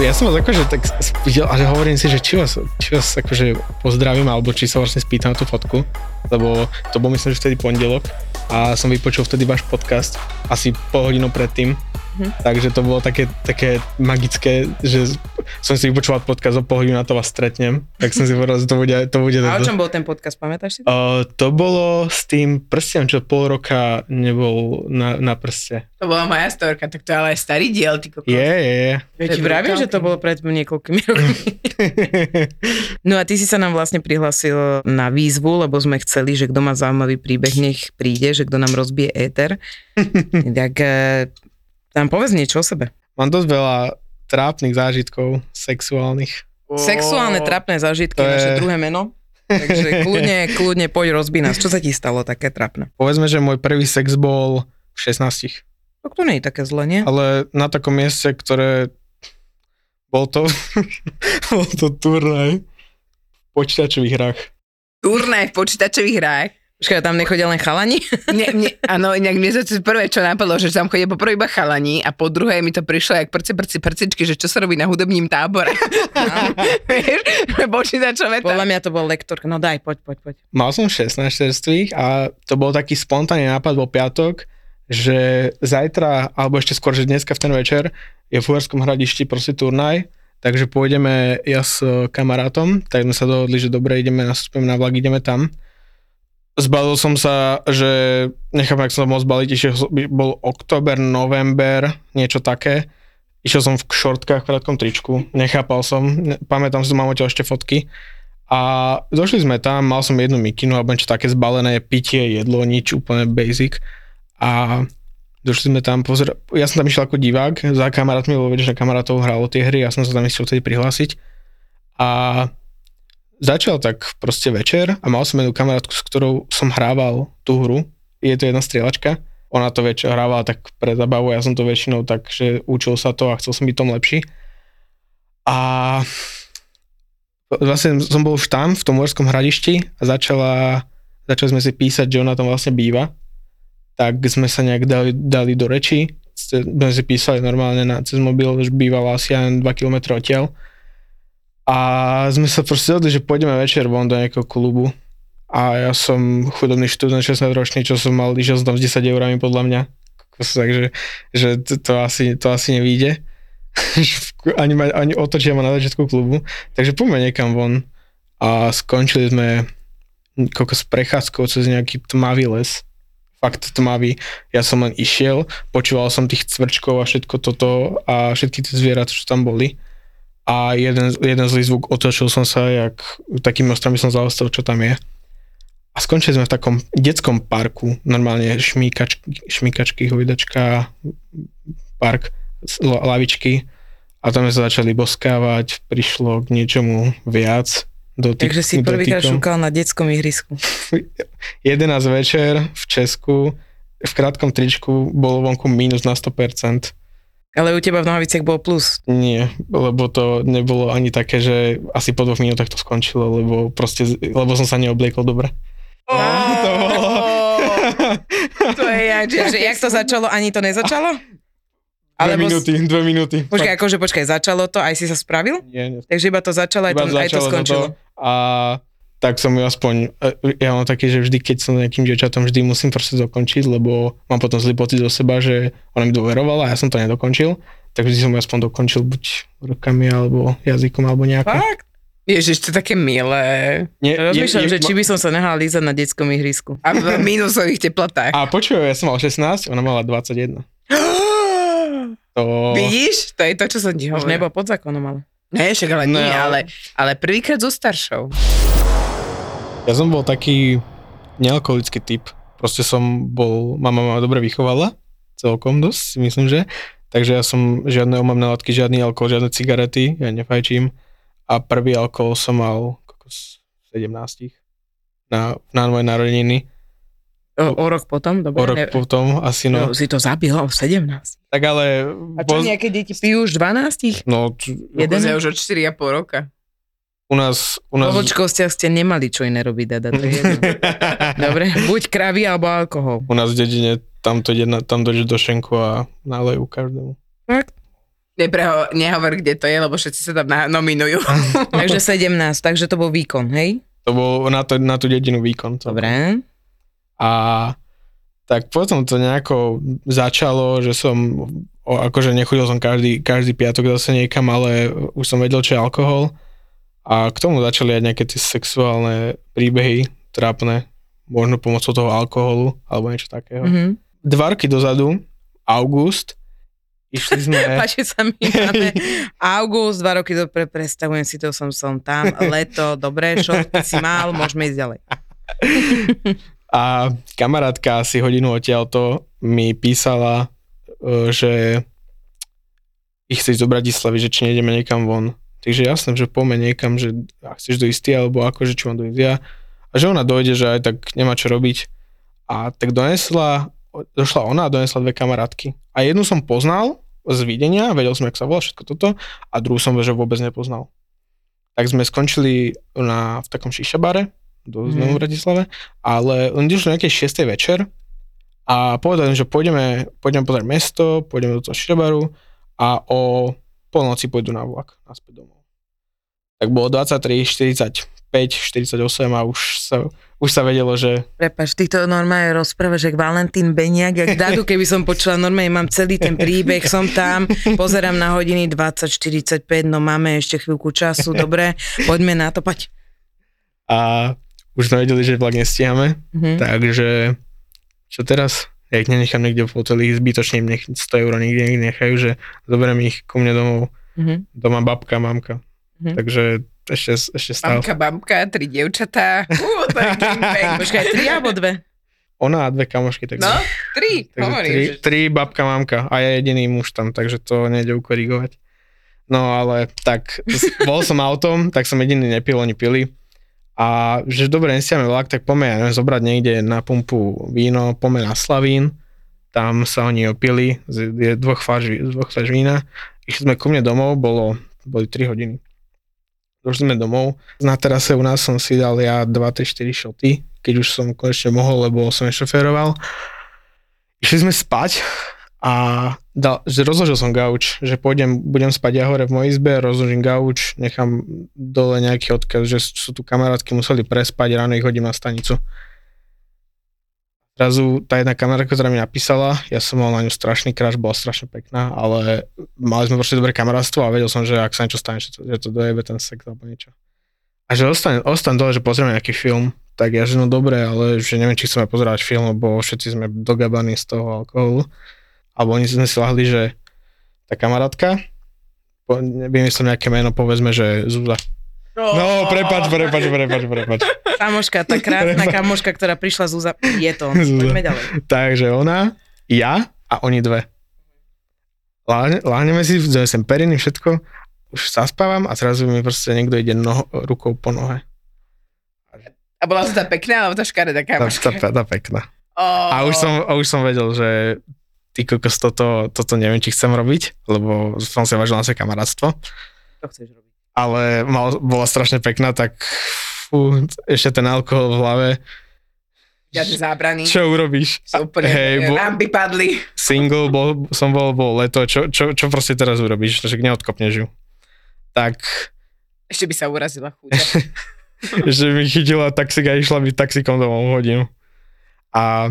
Ja som vás akože tak videl a hovorím si, že či vás, či vás akože pozdravím, alebo či sa vlastne spýtam tú fotku, lebo to bol myslím, že vtedy pondelok a som vypočul vtedy váš podcast asi pol hodinu predtým, Mm-hmm. Takže to bolo také, také magické, že som si vypočúval podcast o pol hodinu na to vás stretnem, tak som si povedal, že to bude, to bude... A o čom bol ten podcast, pamätáš si? Uh, to bolo s tým prstom, čo pol roka nebol na, na prste. To bola moja storka, tak to je ale starý diel, ty kokos. Je, je, je. Ja ti vravím, že to bolo pred niekoľkými rokmi. no a ty si sa nám vlastne prihlásil na výzvu, lebo sme chceli, že kto má zaujímavý príbeh, nech príde, že kto nám rozbije éter. tak tam povedz niečo o sebe. Mám dosť veľa trápnych zážitkov sexuálnych. Sexuálne trápne zážitky je naše druhé meno. Takže kľudne, kľudne poď rozbí nás. Čo sa ti stalo také trápne? Povedzme, že môj prvý sex bol v 16. Tak to nie je také zle, nie? Ale na takom mieste, ktoré bol to, bol to turnaj v počítačových hrách. Turnaj v počítačových hrách? Počkaj, tam nechodia len chalani? Nie, nie, áno, inak mne to prvé, čo napadlo, že tam chodia po iba chalani a po druhé mi to prišlo jak prci, prci, prcičky, že čo sa robí na hudobním tábore. Vieš, počítačové Podľa mňa to bol lektor. No daj, poď, poď, poď. Mal som 16 čerstvých a to bol taký spontánny nápad, bol piatok, že zajtra, alebo ešte skôr, že dneska v ten večer je v Uherskom hradišti proste turnaj, takže pôjdeme ja s kamarátom, tak sme sa dohodli, že dobre, ideme, nastúpime na vlak, ideme tam Zbalil som sa, že nechápem, ak som mohol zbaliť, išiel, bol október, november, niečo také. Išiel som v šortkách, v krátkom tričku, nechápal som, pamätám si, mám odtiaľ ešte fotky. A došli sme tam, mal som jednu mikinu, alebo niečo také zbalené, pitie, jedlo, nič, úplne basic. A došli sme tam, pozr- ja som tam išiel ako divák, za kamarátmi, lebo že kamarátov hralo tie hry, ja som sa tam išiel vtedy prihlásiť. A začal tak proste večer a mal som jednu kamarátku, s ktorou som hrával tú hru. Je to jedna strieľačka. Ona to večer hrávala tak pre zabavu, ja som to väčšinou tak, že učil sa to a chcel som byť tom lepší. A vlastne som bol už tam, v tom Uherskom hradišti a začala, začali sme si písať, že ona tam vlastne býva. Tak sme sa nejak dali, dali do reči, sme si písali normálne na, cez mobil, že bývala asi aj 2 km odtiaľ a sme sa proste dohodli, že pôjdeme večer von do nejakého klubu. A ja som chudobný študent 16 ročný, čo som mal, išiel som tam s 10 eurami podľa mňa. Takže že to, to, asi, to asi nevíde. ani, ma, ani otočia ma na začiatku klubu. Takže poďme niekam von. A skončili sme koľko s prechádzkou cez nejaký tmavý les. Fakt tmavý. Ja som len išiel, počúval som tých cvrčkov a všetko toto a všetky tie zvieratá, čo tam boli a jeden, jeden zlý zvuk, otočil som sa, jak takým ostrami som zaostal, čo tam je. A skončili sme v takom detskom parku, normálne šmíkačky, šmíkačky hojdačka, park, lavičky a tam sme sa začali boskávať, prišlo k niečomu viac. Do tých, Takže si prvýkrát šúkal na detskom ihrisku. 11 večer v Česku, v krátkom tričku bolo vonku minus na 100%. Ale u teba v nohaviciach bol plus. Nie, lebo to nebolo ani také, že asi po dvoch minútach to skončilo, lebo proste, lebo som sa neobliekol dobre. Oh, to bolo. to je jak, že, že jak to začalo, ani to nezačalo? Dve Alebo minúty, dve minúty. Počkaj, akože počkaj, začalo to, aj si sa spravil? Nie, nie. Takže iba to začalo, aj to, aj to skončilo. To a tak som ju aspoň, e, ja mám taký, že vždy, keď som nejakým dievčatom, vždy musím proste dokončiť, lebo mám potom zlý pocit do seba, že ona mi dôverovala a ja som to nedokončil, tak vždy som ju aspoň dokončil buď rukami, alebo jazykom, alebo nejako. Fakt? Ježiš, to je také milé. Nie, Rozmýšľam, je, je, že či by som sa nehal lízať na detskom ihrisku. A v minusových teplotách. A počuj, ja som mal 16, ona mala 21. to... Vidíš? To je to, čo som ti hovoril. Už nebo pod zákonom, ale. Nie, však ale no, nie, ale, ale prvýkrát so staršou. Ja som bol taký nealkoholický typ. Proste som bol, mama ma dobre vychovala, celkom dosť, myslím, že. takže ja som žiadne omamné látky, žiadny alkohol, žiadne cigarety, ja nefajčím. A prvý alkohol som mal kokos, v 17 na, na moje narodeniny. O, o rok potom? Dobre, O rok ne- potom asi no. no. Si to zabil o 17. Tak ale... A čo nejaké deti pijú už 12? No, t-? Jeden? už od 4,5 roka. U nás... U Po nás... vočkostiach ste nemali čo iné robiť, Dada, to je. Dobre, buď kravy alebo alkohol. u nás v dedine tam to ide, na- tam dojdeš do šenku a nalejú každému. Fakt? Nepreho, nehovor, kde to je, lebo všetci sa tam na- nominujú. Takže 17, takže to bol výkon, hej? To bol na, to, na tú dedinu výkon. To. Dobre. A tak potom to nejako začalo, že som, akože nechodil som každý, každý piatok zase niekam, ale už som vedel, čo je alkohol. A k tomu začali aj nejaké tie sexuálne príbehy trápne, možno pomocou toho alkoholu, alebo niečo takého. Mm-hmm. Mhm. Dva roky dozadu, august, išli sme... Páči sa mi, máme august, dva roky dobre, predstavujem si to, som, som tam, leto, dobre, čo si mal, môžeme ísť ďalej. A kamarátka asi hodinu odtiaľto mi písala, e, že ich chce ísť do Bratislavy, že či nejdeme niekam von. Takže jasné, že poďme niekam, že ak chceš dojsť ty, alebo akože či mám dojsť ja. A že ona dojde, že aj tak nemá čo robiť. A tak donesla, došla ona a donesla dve kamarátky. A jednu som poznal z videnia, vedel som, jak sa volá všetko toto, a druhú som že vôbec nepoznal. Tak sme skončili na, v takom šišabare, do mm. v Bratislave, ale len išlo nejakej 6. večer a povedali, že pôjdeme, pôjdeme pozrieť mesto, pôjdeme do toho šišabaru a o polnoci pôjdu na vlak naspäť domov. Tak bolo 23, 45, 48 a už sa, už sa vedelo, že Prepač, ty to normálne rozprávaš, jak Valentín Beniak, jak Dadu, keby som počula, normálne mám celý ten príbeh, som tam, pozerám na hodiny 20.45, no máme ešte chvíľku času, dobre, poďme na to, poď. a už sme vedeli, že vlak nestíhame, Mhm. takže čo teraz? Ja ich nenechám niekde v hoteli, zbytočne im nech 100 eur niekde nechajú, že zoberiem ich ku mne domov, Mhm. doma babka, mamka. Mhm. Takže ešte, ešte stále. Mamka, babka, tri dievčatá. Uú, to je. Počkaj, tri alebo dve? Ona a dve kamošky, takže, No, tri, takže hovorím. tri, že- tri babka, mamka a ja jediný muž tam, takže to nejde ukorigovať. No ale tak, bol som autom, tak som jediný nepil, oni pili. A že dobre, nestiame vlak, tak poďme, ja zobrať niekde na pumpu víno, poďme na Slavín, tam sa oni opili z dvoch z dvoch fľaš vína. Išli sme ku mne domov, bolo, boli 3 hodiny. Došli sme domov, na terase u nás som si dal ja 2, 3, 4 šoty, keď už som konečne mohol, lebo som nešoféroval. Išli sme spať a dal, že rozložil som gauč, že pôjdem, budem spať ja hore v mojej izbe, rozložím gauč, nechám dole nejaký odkaz, že sú tu kamarátky, museli prespať, ráno ich hodím na stanicu. Zrazu tá jedna kamarátka, ktorá mi napísala, ja som mal na ňu strašný kráš, bola strašne pekná, ale mali sme proste dobré kamarátstvo a vedel som, že ak sa niečo stane, že to, že to dojebe ten sex alebo niečo. A že ostane, ostane dole, že pozrieme nejaký film, tak ja, že no dobre, ale že neviem, či chceme pozerať film, lebo všetci sme dogabaní z toho alkoholu. Alebo oni sme si lahli, že tá kamarátka, vymyslím nejaké meno, povedzme, že Zúza. No, prepač, prepač, prepač, prepač. Kamoška, tá krásna kamoška, ktorá prišla z úza, je to, Zúza. poďme ďalej. Takže ona, ja a oni dve. Láhne, láhneme si, vzeme sem periny, všetko, už zaspávam a zrazu mi proste niekto ide noho, rukou po nohe. A bola to tá pekná, alebo tá škaredá Tá, kamoška? tá, tá pekná. Oh. A už som, a už som vedel, že ty kokos, toto, toto neviem, či chcem robiť, lebo som sa vážil na svoje kamarátstvo, Čo chceš robiť? ale mal, bola strašne pekná, tak fú, ešte ten alkohol v hlave, Žiadne zábrany. čo urobíš? Úplne, Hej, bo- rampy padli. Single bol, som bol, bol leto, čo, čo, čo proste teraz urobíš, že neodkopneš ju. Tak, Ešte by sa urazila chuť. že mi chytila taxík a išla byť taxikom domov hodinu. A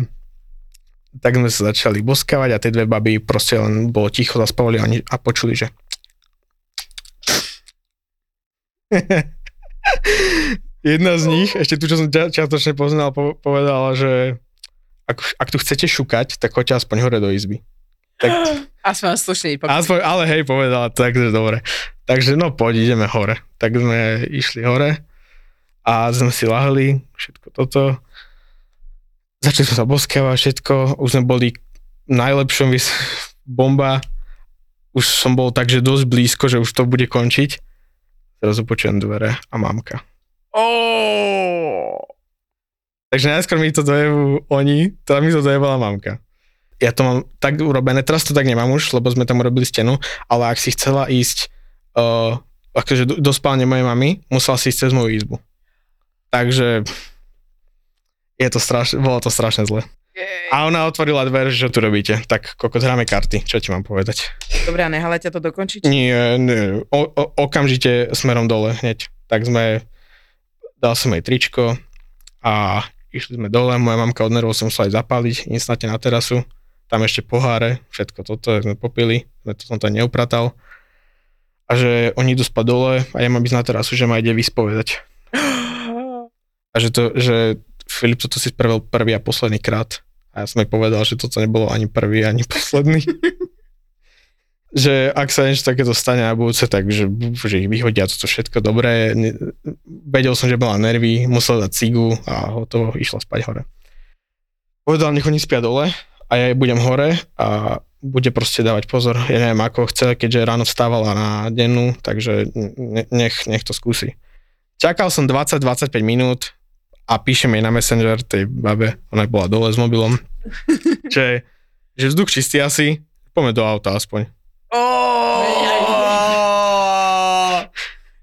tak sme sa začali boskávať a tie dve baby proste len bolo ticho, zaspávali a, oni- a počuli, že Jedna z nich, ešte tu, čo som čiastočne poznal, po- povedala, že ak, ak tu chcete šukať, tak choďte aspoň hore do izby. Tak, Aspoň pokoj. aspoň, ale hej, povedala, takže dobre. Takže no poď, ideme hore. Tak sme išli hore a sme si lahli, všetko toto. Začali sme sa boskávať, všetko. Už sme boli najlepšom vys- bomba už som bol tak, že dosť blízko, že už to bude končiť. Zrazu počujem dvere a mamka. Oh. Takže najskôr mi to dojevu oni, teda mi to dojebala mamka. Ja to mám tak urobené, teraz to tak nemám už, lebo sme tam urobili stenu, ale ak si chcela ísť uh, akože do, do spálne mojej mamy, musela si ísť cez moju izbu. Takže je to strašne, bolo to strašne zle. A ona otvorila dvere, že čo tu robíte. Tak kokot hráme karty, čo ti mám povedať. Dobre, a nehala ťa to dokončiť? Nie, nie. O, o, okamžite smerom dole hneď. Tak sme, dal som jej tričko a išli sme dole, moja mamka od nervov som musela aj zapáliť, instantne na terasu, tam ešte poháre, všetko toto sme popili, sme to som to neupratal. A že oni idú spať dole a ja mám ísť na terasu, že ma ide vyspovedať. A že to, že Filip toto si spravil prvý a posledný krát. A ja som jej povedal, že toto nebolo ani prvý, ani posledný. že ak sa niečo takéto stane na budúce, tak že, že ich vyhodia toto všetko dobré. Ne- Vedel som, že bola nervy, musel dať cigu a hotovo, išla spať hore. Povedal, nech oni spia dole a ja budem hore a bude proste dávať pozor. Ja neviem, ako chce, keďže ráno vstávala na dennú, takže ne- nech, nech to skúsi. Čakal som 20-25 minút a píšem jej na Messenger tej babe, ona bola dole s mobilom, že, že vzduch čistý asi, poďme do auta aspoň. Oh,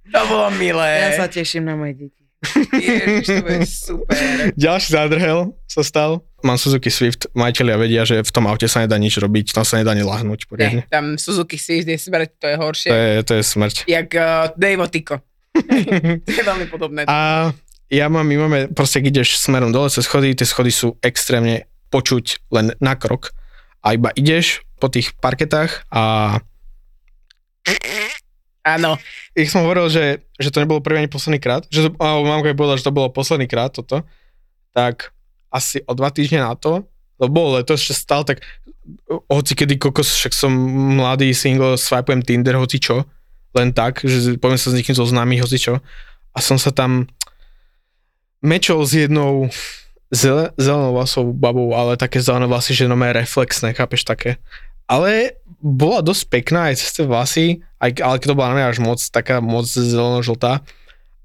to bolo milé. Ja sa teším na moje deti. Ježiš, to bude super. Ďalší zádrhel sa stal. Mám Suzuki Swift, majiteľia vedia, že v tom aute sa nedá nič robiť, tam sa nedá ani lahnúť Ne, poriadne. tam Suzuki Swift, je si brať, to je horšie. To je, to je smrť. Jak uh, Dave Otiko. to je veľmi podobné. A ja mám, my máme, proste ideš smerom dole cez schody, tie schody sú extrémne počuť len na krok a iba ideš po tých parketách a Áno. ich som hovoril, že, že to nebolo prvý ani posledný krát, že to, a mamka mi povedala, že to bolo posledný krát toto, tak asi o dva týždne na to, lebo bolo leto, ešte stal, tak hoci kedy kokos, však som mladý single, swipujem Tinder, hoci čo, len tak, že poviem sa s niekým zo známych, hoci čo. A som sa tam mečol s jednou zele, zelenou vlasovou babou, ale také zelené vlasy, že no reflexné, chápeš také. Ale bola dosť pekná aj cez tie vlasy, aj, ale to bola mňa až moc, taká moc zeleno-žltá.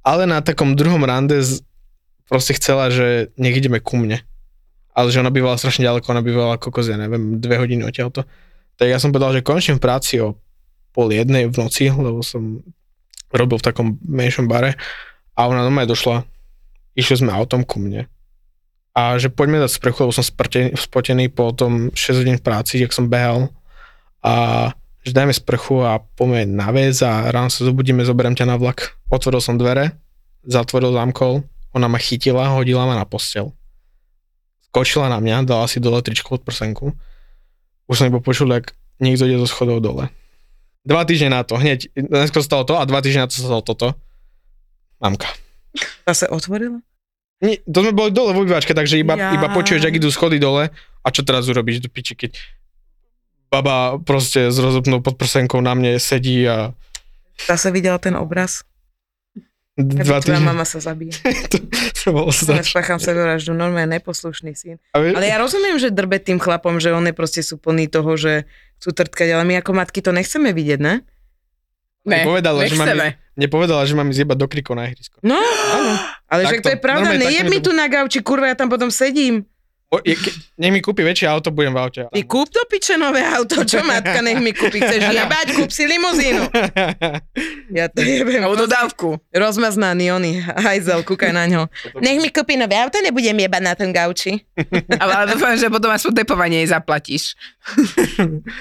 Ale na takom druhom rande z, proste chcela, že nech ideme ku mne. Ale že ona bývala strašne ďaleko, ona bývala kokos, ja neviem, dve hodiny odtiaľto. Tak ja som povedal, že končím v práci o pol jednej v noci, lebo som robil v takom menšom bare a ona normálne došla, išli sme autom ku mne a že poďme dať sprchu, lebo som spotený po tom 6 hodín práci, jak som behal a že dajme sprchu a poďme na väz a ráno sa zobudíme, zoberiem ťa na vlak. Otvoril som dvere, zatvoril, zamkol, ona ma chytila, hodila ma na postel. Skočila na mňa, dala si dole tričko od prsenku. Už som iba počul, jak niekto ide zo schodov dole. Dva týždne na to, hneď, najskôr stalo to a dva týždne na to sa stalo toto. Mamka. Ta sa otvorila? Nie, to sme boli dole v obývačke, takže iba, Jaj. iba počuješ, ak idú schody dole a čo teraz urobíš do piči, keď baba proste s rozopnou podprsenkou na mne sedí a Ta sa videla ten obraz? dva Tvoja mama sa zabije. to, to bolo Ja spácham sebevraždu, normálne neposlušný syn. Ale ja rozumiem, že drbe tým chlapom, že oni proste sú plní toho, že chcú trtkať, ale my ako matky to nechceme vidieť, ne? Ne, Nepovedala, že mám, nechceme. Nepovedala, že mám ísť iba do krikov na ihrisko. No, ale však to je pravda, Normálne nejeb mi tu na gauči, kurva, ja tam potom sedím. O, je, ke, nech mi kúpi väčšie auto, budem v aute. Ty kúp to piče nové auto, čo matka nech mi kúpi, chceš jebať, kúp si limuzínu. Ja to jebem. Alebo dodávku. Rozmaznaný oný, hajzel, kúkaj na ňo. Nech mi kúpi nové auto, nebudem jebať na ten gauči. Ale dúfam, že potom aspoň depovanie jej zaplatíš.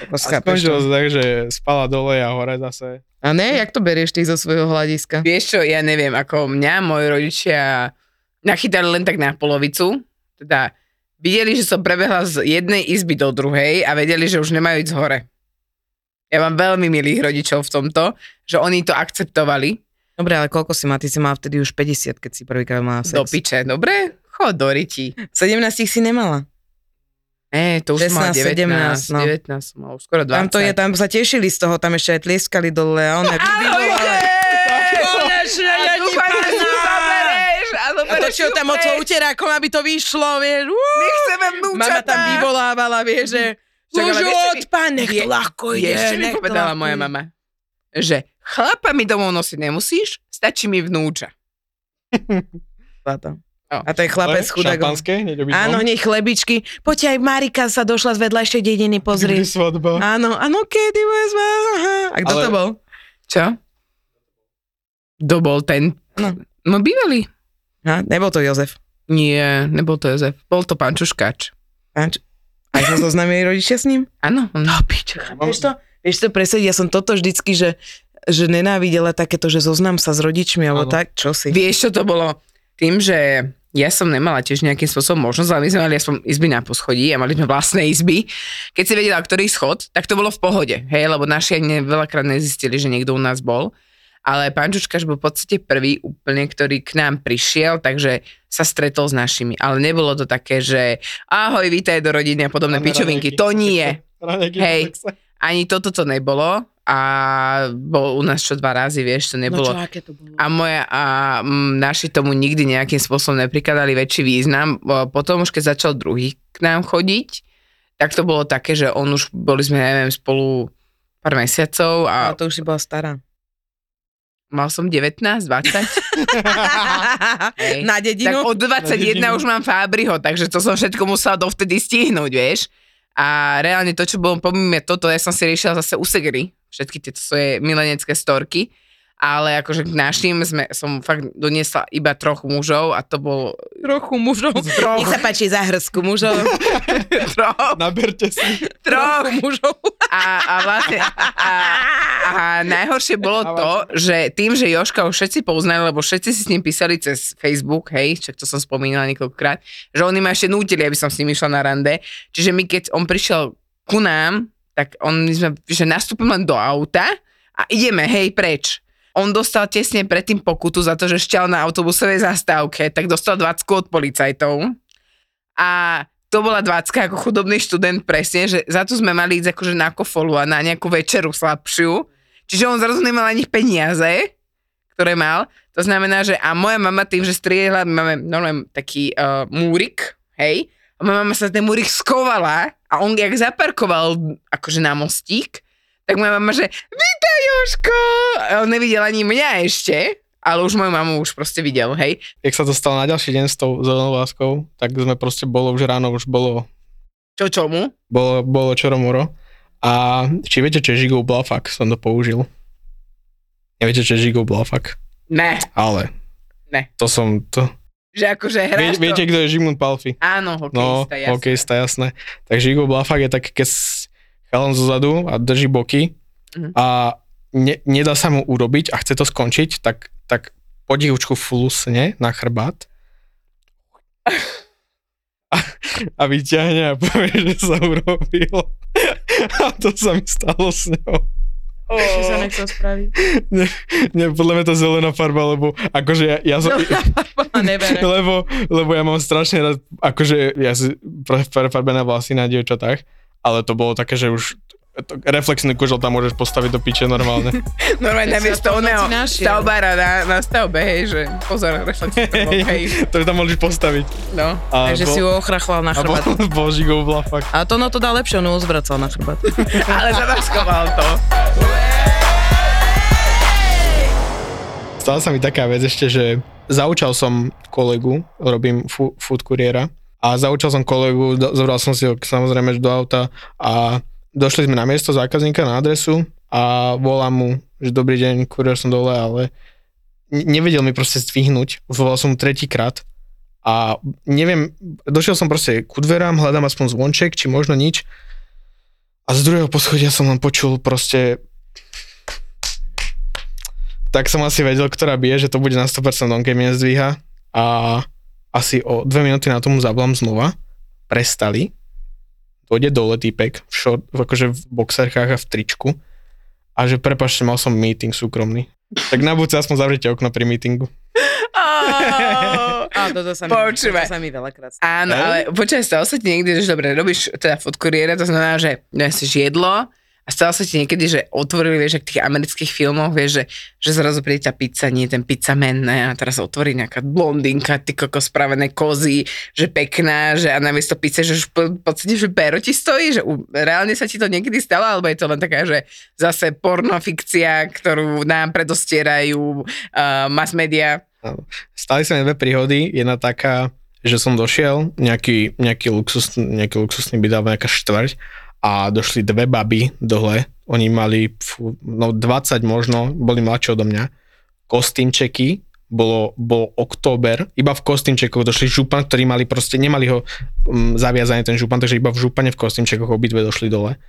A skončilo sa tak, že spala dole a hore zase. A ne, jak to berieš ty zo svojho hľadiska? Vieš čo, ja neviem, ako mňa moji rodičia nachytali len tak na polovicu. Teda videli, že som prebehla z jednej izby do druhej a vedeli, že už nemajú ísť hore. Ja mám veľmi milých rodičov v tomto, že oni to akceptovali. Dobre, ale koľko si má? Ty si mala vtedy už 50, keď si prvýkrát mala sex. Do piče, dobre? Chod do riti. 17 si nemala. Ne, to už 16, som mala 19, 17, no. 19 som mala, už skoro 20. Tam to je, tam sa tešili z toho, tam ešte aj tlieskali dole a one Konečne A dúfam, že si zoberieš, a A to zoberieš čo tam od uterákom, aby to vyšlo, vieš. My chceme vnúčatá. Mama tam vyvolávala, vieš, že čo mi- odpad, nech to ľahko ide. Mi povedala moja mama? Že chlapa mi domov nosiť nemusíš, stačí mi vnúča. A je chlapec s chudákom. Šampanské? Áno, hneď chlebičky. Poďte aj Marika sa došla z vedľajšej dediny, Kedy pozri. svadba? Áno, áno, kedy bude svadba? A kto Ale- to bol? Čo? Kto bol ten? No. No bývalý. Ha, nebol to Jozef. Nie, nebol to Jozef. Bol to pán Čuškač. Páč. Aj sa zoznámili rodičia s ním? Áno. on- No, piče, vieš to? Vieš to presediť, ja som toto vždycky, že, že nenávidela takéto, že zoznám sa s rodičmi, alebo Áno. tak, čo si. Vieš, čo to bolo? Tým, že ja som nemala tiež nejakým spôsobom možnosť, ale my sme mali aspoň izby na poschodí a mali sme vlastné izby. Keď si vedela, ktorý schod, tak to bolo v pohode, hej, lebo naši ani veľakrát nezistili, že niekto u nás bol. Ale pán Čučkaš bol v podstate prvý úplne, ktorý k nám prišiel, takže sa stretol s našimi. Ale nebolo to také, že ahoj, vítaj do rodiny a podobné pičovinky. To nie. Raňajky Hej. Ani toto to nebolo. A bol u nás čo dva razy, vieš, to nebolo. No čo, aké to bolo? A moja, a mm, naši tomu nikdy nejakým spôsobom neprikladali väčší význam. Potom už keď začal druhý k nám chodiť, tak to bolo také, že on už, boli sme, neviem, spolu pár mesiacov A a to už si bola stará. mal som 19, 20. Hej. Na Tak dedinu? od 21 dedinu. už mám Fábriho, takže to som všetko musela dovtedy stihnúť, vieš. A reálne to, čo bolo pomíme toto, ja som si riešila zase u Segry, všetky tieto svoje milenecké storky, ale akože k našim sme, som fakt doniesla iba troch mužov a to bol Trochu mužov. Troch. Nech sa páči za hrsku mužov. troch, Naberte si. troch. Trochu mužov. A, a vlastne, a, a najhoršie bolo to, že tým, že Joška už všetci poznali, lebo všetci si s ním písali cez Facebook, hej, však to som spomínala niekoľkokrát, že oni ma ešte nútili, aby som s ním išla na rande. Čiže my, keď on prišiel ku nám, tak on, my sme, že nastúpim do auta a ideme, hej, preč. On dostal tesne predtým pokutu za to, že šťal na autobusovej zastávke, tak dostal 20 od policajtov. A to bola 20 ako chudobný študent presne, že za to sme mali ísť akože na kofolu a na nejakú večeru slabšiu. Čiže on zrazu nemal ani peniaze, ktoré mal. To znamená, že a moja mama tým, že striehla, my máme normálne taký uh, múrik, hej, a moja mama sa ten múrik skovala a on jak zaparkoval akože na mostík, tak moja mama, že vítaj Joško! A on nevidel ani mňa ešte, ale už moju mamu už proste videl, hej. Jak sa dostal na ďalší deň s tou zelenou láskou, tak sme proste bolo už ráno, už bolo, Čo čomu? bolo, bolo čoromoro. A či viete, čo je žigov blafak? Som to použil. Neviete, čo je žigov blafak? Ne, Ale. Ne. To som, to... že akože hráš Vie, viete, to... kto je Žigmund Palfi? Áno, No, hokejista, jasné. hokejista, jasné. Takže Igor Blafak je tak, keď chalan zo zadu a drží boky Mhm. a ne, nedá sa mu urobiť a chce to skončiť, tak, tak po divučku flusne na chrbát a, a vyťahne a povie, že sa urobil. A to sa mi stalo s ňou. Čo sa nechcel spraviť? Ne, ne, podľa mňa to zelená farba, lebo akože ja, ja som... Lebo, lebo ja mám strašne rád, akože ja si pre- prefarbené vlasy na dievčatách, ale to bolo také, že už reflexný kužel tam môžeš postaviť do piče normálne. Normálne namiesto oného stavbára na, na stavbe, hej, že pozor, reflexný prvok, hej, to by tam môžeš postaviť. no. A Takže si ju ochrachval na a bol, chrbát. bol blafak. A to no to dá lepšie, on ju uzvracal na chrbát. Ale zamaskoval to. Stala sa mi taká vec ešte, že zaučal som kolegu, robím fu, food kuriéra a zaučal som kolegu, zobral som si ho samozrejme do auta a došli sme na miesto zákazníka na adresu a volám mu, že dobrý deň, kuriér som dole, ale ne- nevedel mi proste zdvihnúť, volal som mu tretíkrát a neviem, došiel som proste ku dverám, hľadám aspoň zvonček, či možno nič a z druhého poschodia som len počul proste tak som asi vedel, ktorá bije, že to bude na 100% on, keď mi nezdvíha. A asi o dve minúty na tomu zavolám znova. Prestali. Dojde dole týpek, v short, akože v boxerkách a v tričku. A že prepašte, mal som meeting súkromný. Tak na budúce aspoň zavrite okno pri meetingu. Oh. A toto sa mi, Počúvaj. toto sa mi veľakrát. Áno, ale stalo sa ti niekde, že dobre, robíš teda food kuriéra, to znamená, že nesieš jedlo A stalo sa ti niekedy, že otvorili, vieš, v tých amerických filmoch, vieš, že, že zrazu príde tá pizza, nie ten pizza man, ne, a teraz otvorí nejaká blondinka, ty koko spravené kozy, že pekná, že a namiesto pizze, že už v podstate, že pero ti stojí, že u, reálne sa ti to niekedy stalo, alebo je to len taká, že zase pornofikcia, ktorú nám predostierajú uh, mass media. Stali sa mi dve príhody. Jedna taká, že som došiel, nejaký, nejaký, luxus, nejaký luxusný byt alebo nejaká štvrť a došli dve baby dole. Oni mali fú, no 20 možno, boli mladšie odo mňa. Kostýmčeky, bolo, bol október, iba v kostýmčekoch došli župan, ktorí mali proste, nemali ho um, zaviazaný ten župan, takže iba v župane v kostýmčekoch obidve došli dole.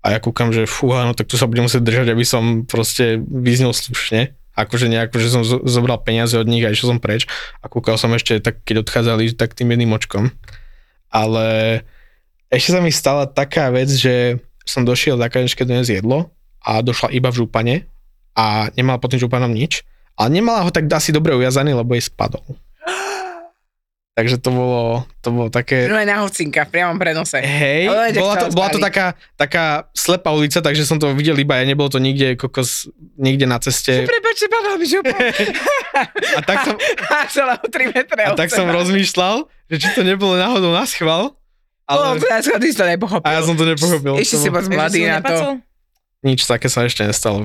A ja kúkam, že fúha, no tak tu sa budem musieť držať, aby som proste vyznel slušne. Akože nejako, že som zo- zobral peniaze od nich a išiel som preč. A kúkal som ešte, tak keď odchádzali, tak tým jedným očkom. Ale ešte sa mi stala taká vec, že som došiel za kadečke dnes jedlo a došla iba v župane a nemala pod tým županom nič. Ale nemala ho tak asi dobre ujazaný, lebo jej spadol. Takže to bolo, to bolo také... No na priamo v prenose. Hej, bola to, bola to taká, taká slepá ulica, takže som to videl iba ja, nebolo to nikde, kokos, nikde na ceste. Prepačte, padol mi. A tak som, A o 3 metre a tak som rozmýšľal, že či to nebolo náhodou na schvál, Ale... ale Ja som ty to nepochopil. a ja som to nepochopil. Ešte si moc mladý na to. Nič také sa ešte nestalo.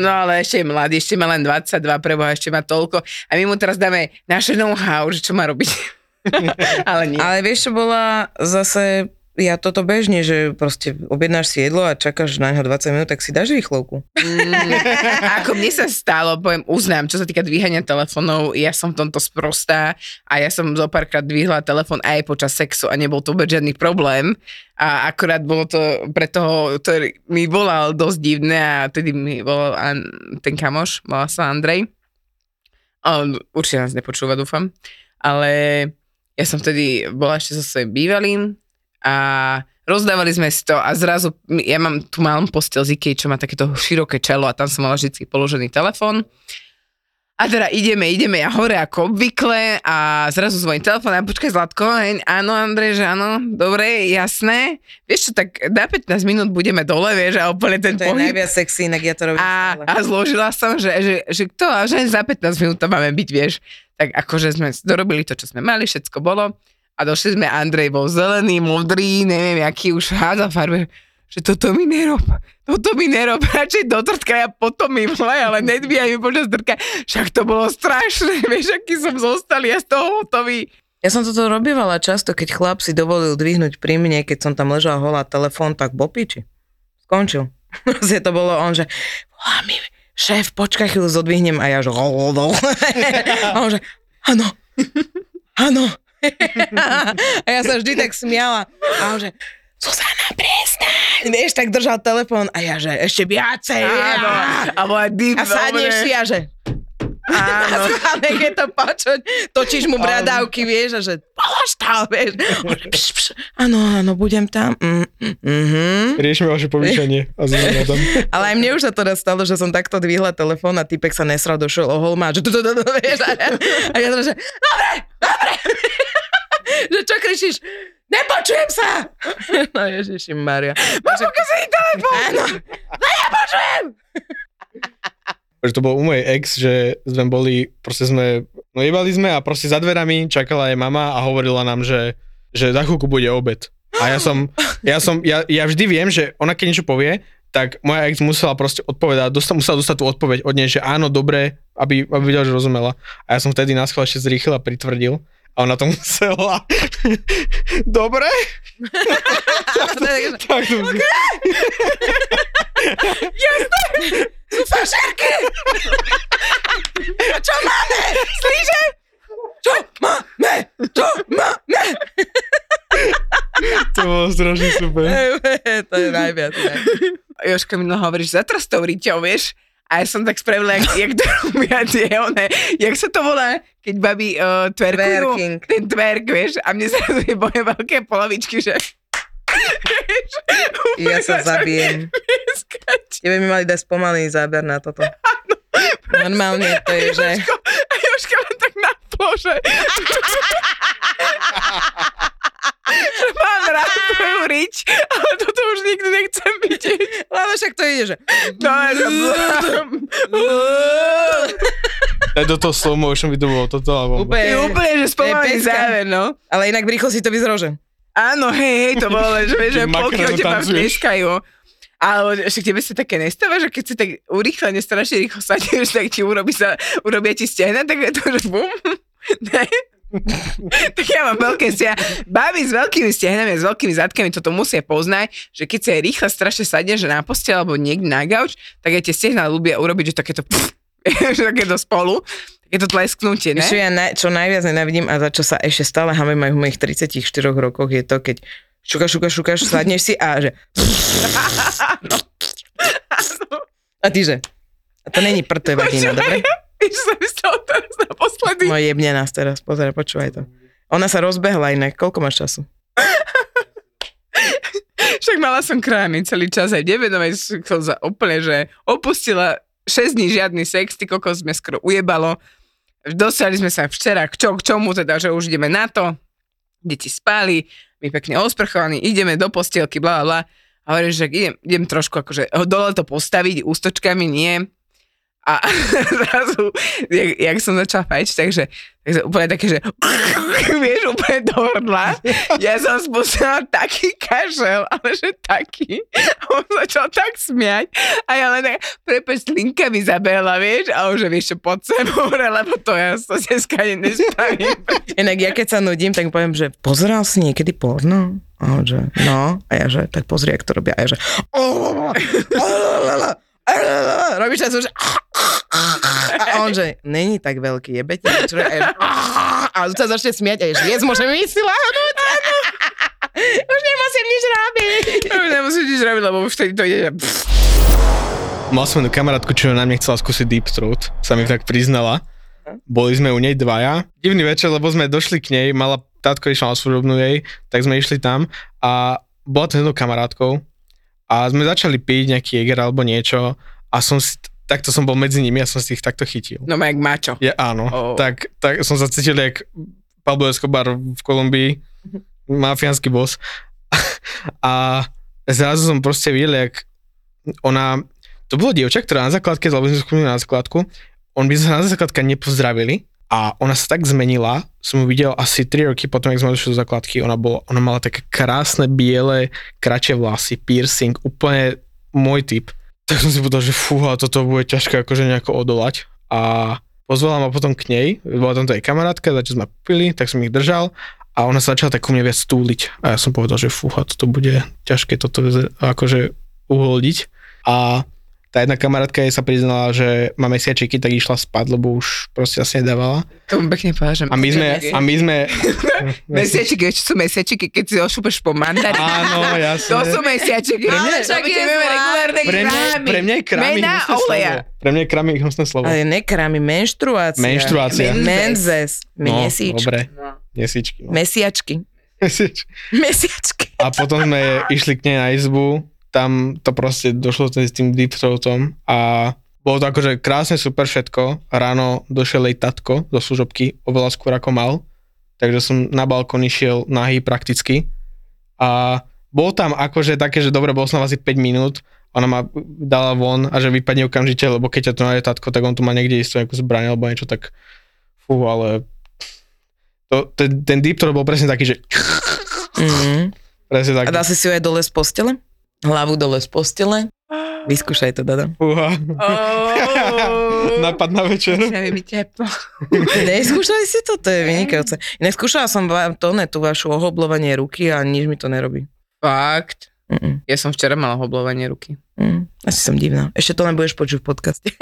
No ale ešte je mladý, ešte má len 22, preboha, ešte má toľko. A my mu teraz dáme naše know-how, že čo má robiť. ale nie. Ale vieš, čo bola zase, ja toto bežne, že proste objednáš si jedlo a čakáš na ňo 20 minút, tak si dáš rýchlovku. Mm, ako mne sa stalo, poviem, uznám, čo sa týka dvíhania telefónov, ja som v tomto sprostá a ja som zo párkrát dvihla telefón aj počas sexu a nebol to vôbec žiadny problém. A akorát bolo to pre toho, ktorý mi volal dosť divné a tedy mi volal ten kamoš, volal sa Andrej. On určite nás nepočúva, dúfam. Ale ja som vtedy bola ešte so svojím bývalým a rozdávali sme si to a zrazu, ja mám tu malú postel z Ikea, čo má takéto široké čelo a tam som mala vždy položený telefón. A teda ideme, ideme ja hore ako obvykle a zrazu zvoní telefón a počkaj Zlatko, hej, áno Andrej, že áno, dobre, jasné. Vieš čo, tak na 15 minút budeme dole, vieš, a úplne ten To je pohyb. najviac sexy, inak ja to robím A, stále. a zložila som, že, že, že kto, a že za 15 minút tam máme byť, vieš. Tak akože sme dorobili to, čo sme mali, všetko bolo. A došli sme, Andrej bol zelený, modrý, neviem, aký už hádza farbe, že toto mi nerob, toto mi nerob, radšej do trtka, ja potom mi volaj, ale nedvíjaj mi počas trtka. Však to bolo strašné, vieš, aký som zostal, ja z toho hotový. Ja som toto robívala často, keď chlap si dovolil dvihnúť pri mne, keď som tam ležala holá telefón, tak bo piči. Skončil. Proste to bolo on, že volá mi, šéf, počkaj chvíľu, zodvihnem a ja že a on že, áno, áno. a ja sa vždy tak smiala. A on že, Zuzana, prestaň. Vieš, tak držal telefón a ja že, ešte viacej. Áno, a bola deep, A sadneš si a že... Áno. A keď to počuť, točíš mu bradávky, vieš, a že polož to, vieš. Pš, pš, Áno, áno, budem tam. Mm, mm, mhm. Riešime vaše povýšenie a tom. Ale aj mne už sa to raz stalo, že som takto dvihla telefón a typek sa nesral, došiel o holma, že tu, tu, tu, vieš, a ja, a ja že, dobre, dobre, že čo kričíš? Nepočujem sa! No Ježiši Maria. Mám pokazený telefón! Áno, no nepočujem! že to bol u mojej ex, že sme boli, proste sme, no jebali sme a proste za dverami čakala jej mama a hovorila nám, že, že za chvíľku bude obed. A ja som, ja som, ja, ja vždy viem, že ona keď niečo povie, tak moja ex musela proste odpovedať, dostal, musela dostať tú odpoveď od nej, že áno, dobre, aby, aby videla, že rozumela. A ja som vtedy na schvál ešte zrýchlil a pritvrdil. A ona to musela. dobre? tak to Sú fašerky! A čo máme? Slíže? Čo máme? Čo máme? to bolo strašne super. to je najviac. Ne? Jožka mi hovoríš, zatra s tou riťou, vieš? A ja som tak spravila, jak, jak to robia tie one, jak sa to volá, keď babi uh, twerkujú, Twerking. ten twerk, vieš, a mne zrazu je moje veľké polovičky, že vieš, Ja sa zabijem. Tebe mi mali dať spomalený záber na toto. Normálne to je, že... A Jožka len tak na že... že mám rád tvoju rič, ale toto už nikdy nechcem vidieť. ale však to ide, že... No. Aj do toho slow motion by to bolo toto, alebo... Úplne, úplne, že spomalený záver, no. Ale inak v rýchlosti to vyzeralo, že... Áno, hej, hej, to bolo len, že, že od teba vtieskajú. Ale však tebe sa také nestáva, že keď si tak urýchlene strašne rýchlo sadneš, tak ti urobí sa, urobia ti stehna, tak je to, že bum. Ne? tak ja mám veľké stehna. Babi s veľkými stehnami, s veľkými zadkami toto musia poznať, že keď sa je rýchle strašne sadne, že na postel alebo niekde na gauč, tak aj tie stehna ľubia urobiť, že takéto že takéto spolu, takéto tlesknutie, ne? Čo ja na, čo najviac nenávidím a za čo sa ešte stále hamem aj v mojich 34 rokoch je to, keď šukaš, šukaš, šukaš, sadneš si a že... A ty že? A to není prd, to je vagína, dobre? Víš, som myslel teraz naposledy. No jebne nás teraz, pozeraj, počúvaj to. Ona sa rozbehla inak, koľko máš času? Však mala som krámy celý čas aj nevedomej som za úplne, že opustila 6 dní žiadny sex, ty kokos sme skoro ujebalo. Dostali sme sa včera k, čo, k čomu, teda, že už ideme na to. Deti spali, my pekne osprchovaní, ideme do postielky, bla, bla, bla. A hovorím, že idem, idem trošku akože dole to postaviť, ústočkami nie. A zrazu, jak, jak som začala fajčiť, takže, takže úplne také, že vieš, úplne do hrdla. Ja som spustila taký kašel, ale že taký. On začal tak smiať. A ja len tak, prepač, linka mi zabehla, vieš, a že vieš čo, poď sem lebo to ja to dneska nespravím. Inak ja keď sa nudím, tak poviem, že pozeral si niekedy porno? A že, no. A ja že, tak pozri, jak to robia. A ja že, robíš sa že, a on že, není tak veľký, ja, že, a on sa začne smiať a je, že, môžem ísť si lahnúť. Už nemusím nič robiť. Už nemusíš nič robiť, lebo už vtedy to ide, že Mal som jednu kamarátku, čo na mne chcela skúsiť Deep Throat, sa mi tak priznala. Boli sme u nej dvaja. Divný večer, lebo sme došli k nej, mala, tátko išla na služobnú jej, tak sme išli tam a bola to jednou kamarátkou a sme začali piť nejaký Jäger alebo niečo a som si, takto som bol medzi nimi a som si ich takto chytil. no jak mačo. Je áno, Oh. tak, tak som sa cítil jak Pablo Escobar v Kolumbii, mafiánsky boss. A zrazu som proste videl, jak ona, to bolo dievča, ktorá na základke, lebo sme na základku, on by sa na základka nepozdravili a ona sa tak zmenila, som ju videl asi 3 roky potom, jak sme došli do základky, ona, bola, ona mala také krásne, biele, kratšie vlasy, piercing, úplne môj typ. Tak som si povedal, že fúha, toto bude ťažké akože nejako odolať. A pozvala ma potom k nej, bola tam to jej kamarátka, za čo sme pili, tak som ich držal a ona sa začala tak ku mne viac stúliť a ja som povedal, že fúha, toto bude ťažké toto akože uhodiť a tá jedna kamarátka jej sa priznala, že má mesiačiky, tak išla spať, lebo už proste asi nedávala. To mu pekne povedal, A my sme, a my sme... Mesiačiky, ešte sú mesiačiky, keď si ošúpeš po mandarín. Áno, jasne. To sú mesiačiky. Pre mňa- však je regulárne Pre mňa, krámy. pre mňa je krámy Mená hnusné oleja. slovo. Pre mňa je krámy hnusné slovo. Ale nekrámy, menštruácia. Menštruácia. Menzes. No, dobre, No. mesičky. No. Mesiačky. Mesiačky. A potom sme išli k nej na izbu, tam to proste došlo s tým deep throatom a bolo to akože krásne, super všetko. Ráno došiel jej tatko do služobky, oveľa skôr ako mal, takže som na balkón išiel nahý prakticky a bol tam akože také, že dobre, bol som asi 5 minút, ona ma dala von a že vypadne okamžite, lebo keď ťa to nájde tatko, tak on tu má niekde istú nejakú zbraň alebo niečo, tak fú, ale to, ten, ten deep throat bol presne taký, že Mm. presne A taký. dal si si ju aj dole z postele? Hlavu dole z postele? Vyskúšaj to, Dada. Fúha. Oh. Napad na večer. Sa mi teplo. Neskúšali si to? To je vynikajúce. Neskúšala som vám to, ne, tú vašu ohoblovanie ruky a nič mi to nerobí. Fakt. Mm-mm. Ja som včera mala hoblovanie ruky. Mm. Asi som divná. Ešte to len budeš počuť v podcaste.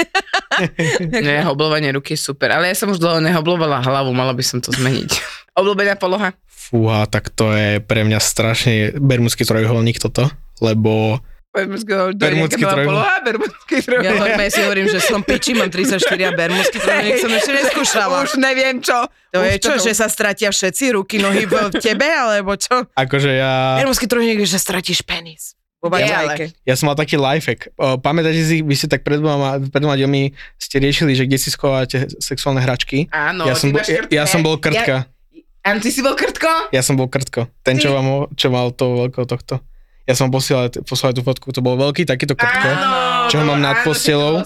Ne, hoblovanie ruky je super, ale ja som už dlho nehoblovala hlavu, mala by som to zmeniť. Obľúbená poloha? Fúha, tak to je pre mňa strašne bermudský trojuholník toto, lebo Bermudský Bermudský trojuholník. Ja normálne si hovorím, že som piči, mám 34 a bermudský trojuholník som ešte neskúšala. Už neviem čo. To Už je čo, že sa stratia všetci ruky, nohy v tebe, alebo čo? akože ja, Bermudský trojuholník je, že stratíš penis. Vajke. ja som mal taký lifehack. O, Pamätáte si, vy ste tak pred dvoma, pred dvoma dielmi ste riešili, že kde si schovávate sexuálne hračky. Áno, ja, som bol, ja, ja som bol krtka. Ja, Áno, ty si bol krtko? Ja som bol krtko. Ten, čo, vám, čo mal to veľkého tohto. Ja som posielal, poslal tú fotku, to bol veľký takýto krtko, čo mám nad postelou.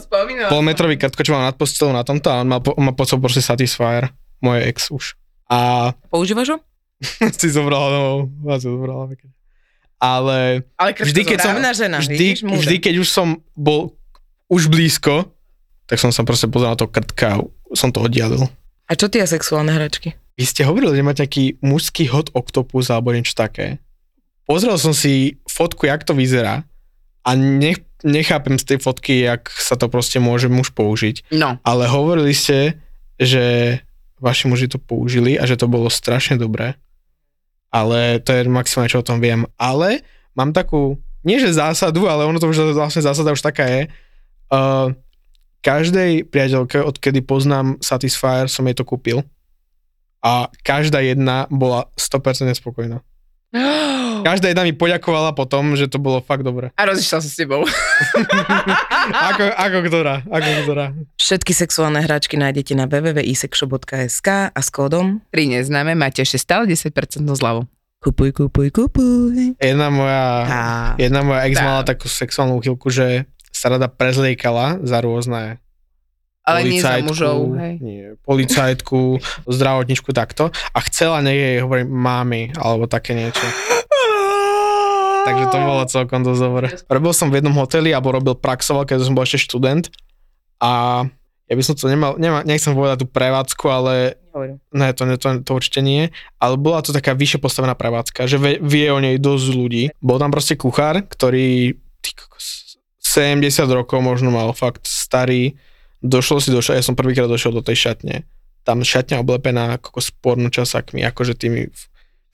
polmetrový krtko, čo mám nad postelou na tomto a on mal, po- on mal pod sebou proste Satisfyer, moje ex už. A Používaš ho? si zobrala, no, vás si zobrala. Ale Ale vždy, keď som, žena, vždy, vždy, keď už som bol už blízko, tak som sa proste pozeral na to krtka a som to oddialil. A čo tie sexuálne hračky? Vy ste hovorili, že máte taký mužský hot octopus alebo niečo také. Pozrel som si fotku, jak to vyzerá a nech, nechápem z tej fotky, jak sa to proste môže muž použiť. No, Ale hovorili ste, že vaši muži to použili a že to bolo strašne dobré. Ale to je maximálne, čo o tom viem. Ale mám takú, nie že zásadu, ale ono to už vlastne zásada už taká je. Uh, každej priateľke, odkedy poznám Satisfyer, som jej to kúpil. A každá jedna bola 100% spokojná. Každá jedna mi poďakovala potom, že to bolo fakt dobre. a rozišla sa s tebou. Ako, ako ktorá? Ako ktorá? Všetky sexuálne hračky nájdete na www.isexshop.sk a s kódom Pri neznáme máte ešte stále 10% zľavu. kupuj, kupuj, kupuj. Jedna moja... Tá. Jedna moja ex Tá. mala takú sexuálnu uchylku, že sa rada prezliekala za rôzne Ale nie za mužov, hej. Nie, policajtku, zdravotničku takto a chcela nech jej hovorí mami alebo také niečo. Takže to bolo celkom dosť dobre. Robil som v jednom hoteli alebo robil praxoval, keď som bol ešte študent a ja by som to nemal, nema, nechcem povedať tú prevádzku, ale Hovorím. Ne, to, ne, to, to určite nie, ale bola to taká vyššie postavená prevádzka, že vie, vie o nej dosť ľudí. Bol tam proste kuchár, ktorý ty kokos, 70 rokov možno mal fakt starý, došlo si do šatne, ja som prvýkrát došiel do tej šatne, tam šatňa oblepená kokos pornočasakmi, akože tými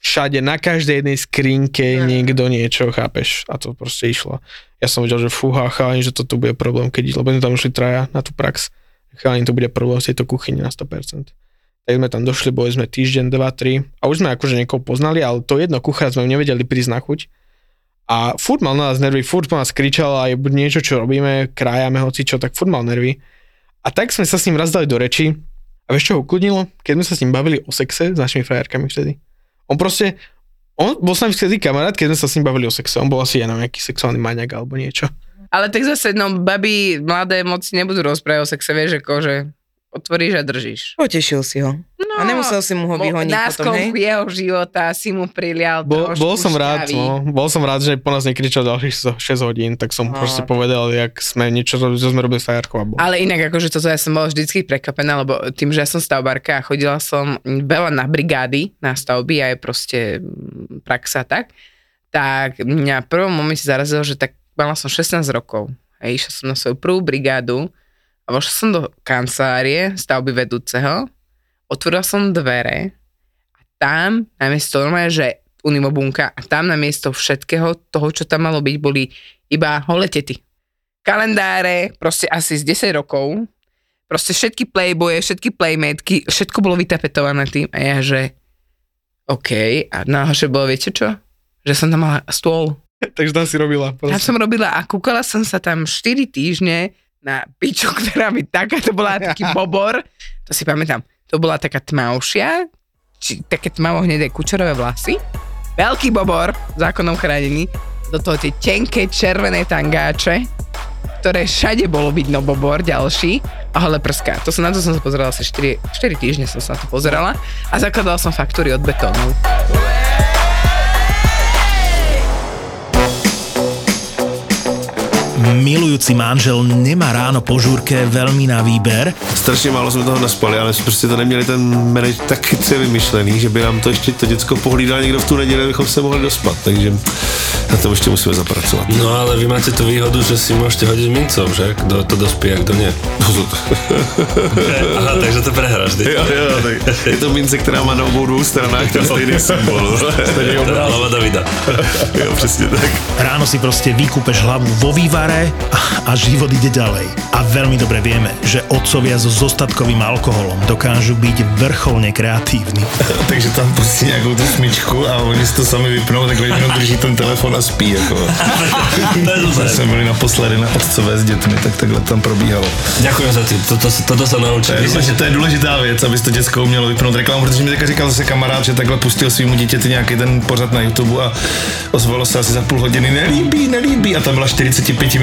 všade, na každej jednej skrinke niekto niečo, chápeš, a to proste išlo. Ja som vedel, že fúha, chalani, že toto bude problém, keď, lebo tam išli traja na tú prax, chalani, to bude problém v tejto kuchyni na 100% tak sme tam došli, boli sme týždeň, dva, tri a už sme akože niekoho poznali, ale to jedno kuchára sme nevedeli prísť na chuť. A furt mal na nás nervy, furt po nás kričal aj niečo, čo robíme, krájame hoci čo, tak furt mal nervy. A tak sme sa s ním raz dali do reči a vieš čo ho ukludnilo? Keď sme sa s ním bavili o sexe s našimi frajerkami vtedy. On proste, on bol s nami vtedy kamarát, keď sme sa s ním bavili o sexe. On bol asi, ja nejaký sexuálny maniak alebo niečo. Ale tak zase, no, baby mladé moc nebudú rozprávať o sexe, vieš, ako, že otvoríš a držíš. Potešil si ho. No, A nemusel si mu ho vyhoniť potom, hej? Jeho života si mu prilial Bol, trošku bol som rád, no, bol som rád, že po nás nekričal ďalších 6 hodín, tak som No. proste povedal, jak sme niečo, čo sme robili s fajarkou bol. Ale inak akože toto ja som bola vždycky prekvapená, lebo tým, že ja som stavbarka a chodila som veľa na brigády, na stavby a je proste praxa tak, tak mňa v prvom momente zarazilo, že tak mala som 16 rokov a išla som na svoju prvú brigádu a vošla som do kancelárie stavby vedúceho, otvorila som dvere a tam namiesto normálne, že unimobunka a tam namiesto všetkého toho, čo tam malo byť, boli iba holé tety kalendáre, proste asi z 10 rokov, proste všetky playboye, všetky playmatky, všetko bolo vytapetované tým a ja, že OK, a náhože bolo, viete čo? Že som tam mala stôl. Takže tam si robila. Tam som robila a kúkala som sa tam 4 týždne na piču, ktorá mi taká, to bola taký bobor, to si pamätám, to bola taká tmavšia, či také tmavo hnedé kučerové vlasy, veľký bobor, zákonom chránený, do toho tie tenké červené tangáče, ktoré všade bolo vidno bobor ďalší. A holé prská. To som, na to som sa pozerala asi 4, 4 týždne som sa na to pozerala. A zakladala som faktúry od betónov. Milujúci manžel nemá ráno po žúrke veľmi na výber, Strašně málo jsme toho naspali, ale jsme prostě to neměli ten manage tak chytře vymyšlený, že by nám to ještě to děcko pohlídal někdo v tu neděli, abychom se mohli dospat, takže na tom ještě musíme zapracovat. No ale vy máte tu výhodu, že si môžete hodiť mincov, že? Kto to dospí a kto nie. No to, to. Aha, takže to prehráš, ty. jo, jo, tak je to mince, která má na obou dvou stranách ten stejný symbol. Hlava Davida. jo, přesně tak. ráno si proste vykúpeš hlavu vo vývare, dobre a, život ide ďalej. A veľmi dobre vieme, že otcovia so zostatkovým alkoholom dokážu byť vrcholne kreatívni. Takže tam pustí nějakou tu smyčku a oni si to sami vypnou, takhle jenom drží ten telefon a spí. Jako. Když jsme byli naposledy na otcové s dětmi, tak takhle tam probíhalo. Ďakujem za ty, toto, toto sa To naučil. je, důležitá, to je důležitá věc, aby to děcko umělo vypnout reklamu, protože mi teďka říkal zase kamarád, že takhle pustil svýmu dítěti nějaký ten pořad na YouTube a ozvalo se asi za půl hodiny, nelíbí, nelíbí a tam byla 45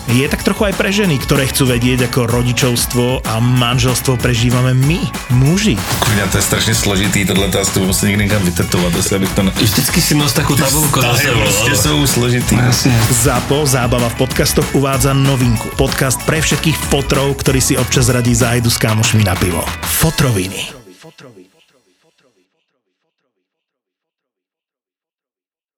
je tak trochu aj pre ženy, ktoré chcú vedieť, ako rodičovstvo a manželstvo prežívame my, muži. Kurňa, to je strašně složitý, tohle to asi musím někdy někam vytetovat, jestli abych to... Na... Vždycky si nos takú tabulku Tahy sebou. prostě ale- jsou složitý. ZAPO, zábava v podcastoch, uvádza novinku. Podcast pre všetkých fotrov, ktorí si občas radí zájdu s kámošmi na pivo. Fotroviny.